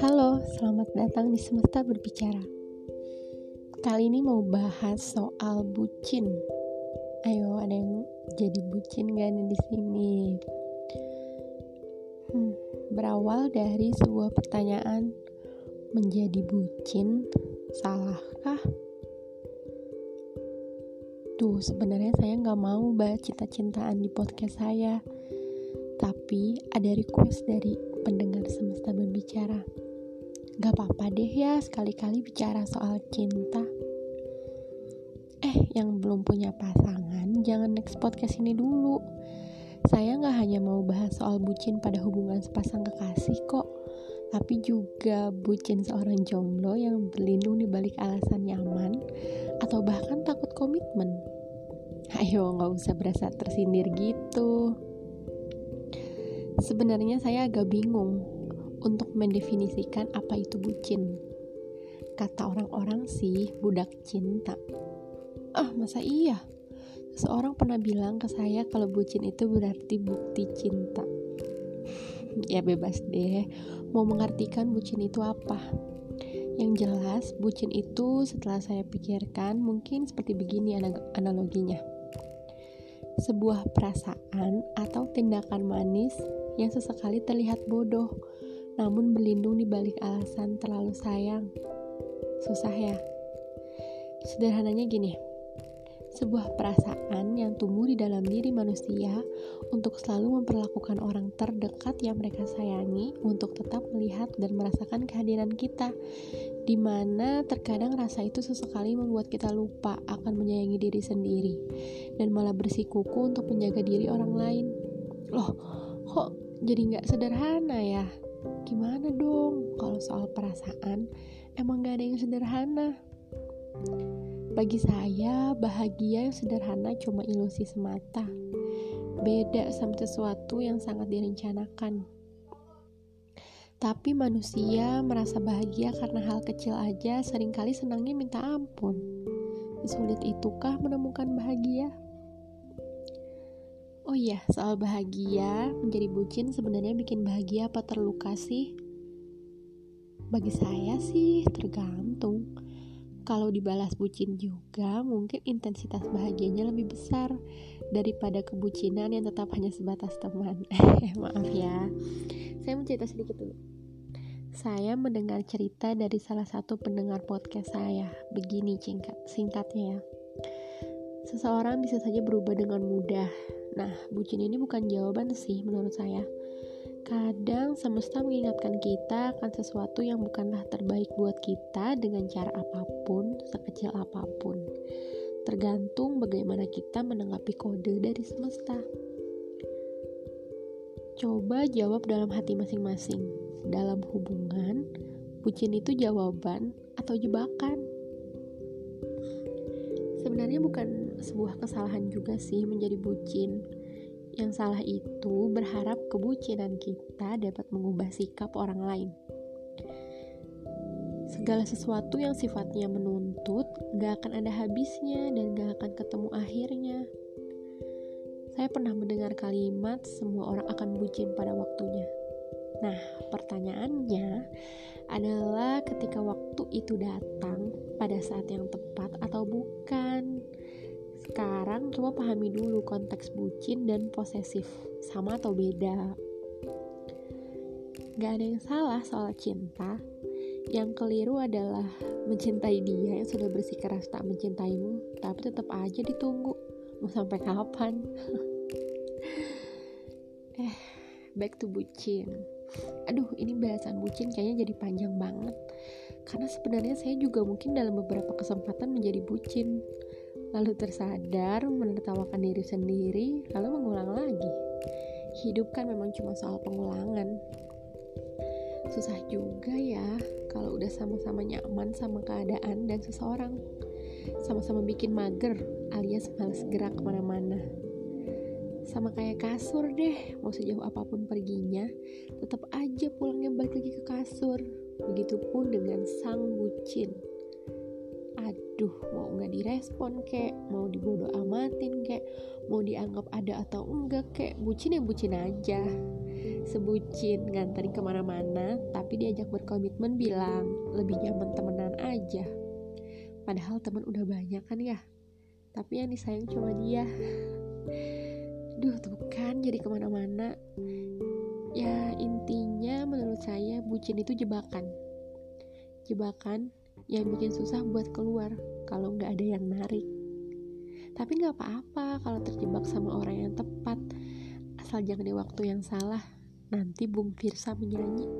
Halo, selamat datang di Semesta Berbicara. Kali ini mau bahas soal bucin. Ayo, ada yang jadi bucin gak nih di sini? Hmm, berawal dari sebuah pertanyaan, menjadi bucin salahkah? Tuh, sebenarnya saya nggak mau bahas cinta-cintaan di podcast saya tapi ada request dari pendengar semesta berbicara. Gak apa-apa deh ya sekali-kali bicara soal cinta. Eh, yang belum punya pasangan, jangan next podcast ini dulu. Saya gak hanya mau bahas soal bucin pada hubungan sepasang kekasih kok, tapi juga bucin seorang jomblo yang berlindung di balik alasan nyaman atau bahkan takut komitmen. Ayo, gak usah berasa tersindir gitu. Sebenarnya saya agak bingung untuk mendefinisikan apa itu bucin. Kata orang-orang sih budak cinta. Ah, masa iya? Seorang pernah bilang ke saya kalau bucin itu berarti bukti cinta. ya bebas deh, mau mengartikan bucin itu apa. Yang jelas, bucin itu setelah saya pikirkan mungkin seperti begini analoginya. Sebuah perasaan atau tindakan manis yang sesekali terlihat bodoh, namun berlindung di balik alasan terlalu sayang. Susah ya? Sederhananya gini, sebuah perasaan yang tumbuh di dalam diri manusia untuk selalu memperlakukan orang terdekat yang mereka sayangi untuk tetap melihat dan merasakan kehadiran kita, di mana terkadang rasa itu sesekali membuat kita lupa akan menyayangi diri sendiri dan malah bersikuku untuk menjaga diri orang lain. Loh, kok jadi nggak sederhana ya gimana dong? Kalau soal perasaan emang gak ada yang sederhana. Bagi saya bahagia yang sederhana cuma ilusi semata. Beda sama sesuatu yang sangat direncanakan. Tapi manusia merasa bahagia karena hal kecil aja sering kali senangnya minta ampun. Sulit itukah menemukan bahagia? Oh iya, soal bahagia, menjadi bucin sebenarnya bikin bahagia apa terluka sih? Bagi saya sih tergantung. Kalau dibalas bucin juga, mungkin intensitas bahagianya lebih besar daripada kebucinan yang tetap hanya sebatas teman. Maaf ya. Saya mau cerita sedikit dulu. Saya mendengar cerita dari salah satu pendengar podcast saya. Begini singkat, singkatnya ya. Seseorang bisa saja berubah dengan mudah Nah, bucin ini bukan jawaban sih menurut saya. Kadang semesta mengingatkan kita akan sesuatu yang bukanlah terbaik buat kita dengan cara apa pun, sekecil apa pun. Tergantung bagaimana kita menanggapi kode dari semesta. Coba jawab dalam hati masing-masing. Dalam hubungan, bucin itu jawaban atau jebakan? Sebenarnya bukan sebuah kesalahan juga sih menjadi bucin. Yang salah itu berharap kebucinan kita dapat mengubah sikap orang lain. Segala sesuatu yang sifatnya menuntut gak akan ada habisnya dan gak akan ketemu akhirnya. Saya pernah mendengar kalimat semua orang akan bucin pada waktunya. Nah, pertanyaannya adalah ketika waktu itu datang pada saat yang tepat atau bukan. Sekarang coba pahami dulu konteks bucin dan posesif, sama atau beda. Gak ada yang salah soal cinta. Yang keliru adalah mencintai dia yang sudah bersikeras tak mencintaimu, tapi tetap aja ditunggu. Mau sampai kapan? eh, back to bucin. Aduh, ini bahasan bucin kayaknya jadi panjang banget. Karena sebenarnya saya juga mungkin dalam beberapa kesempatan menjadi bucin lalu tersadar menertawakan diri sendiri, lalu mengulang lagi. Hidup kan memang cuma soal pengulangan. Susah juga ya kalau udah sama-sama nyaman sama keadaan dan seseorang. Sama-sama bikin mager alias males gerak ke mana-mana. Sama kayak kasur deh, mau sejauh apa pun perginya, tetap aja pulangnya balik lagi ke kasur. Begitupun dengan sang bucin. Aduh mau nggak direspon kek? Mau dibodo amatin kek? Mau dianggap ada atau enggak kek? Bucin ya bucin aja. Sebucin nganterin ke mana-mana tapi diajak berkomitmen bilang lebih nyaman temenan aja. Padahal teman udah banyak kan ya? Tapi yang disayang cuma dia duh tuh kan jadi ke mana-mana ya intinya menurut saya bucin itu jebakan jebakan yang bikin susah buat keluar kalau nggak ada yang narik. Tapi nggak apa-apa kalau terjebak sama orang yang tepat, asal jangan di waktu yang salah. Nanti Bung Firsa menyanyi.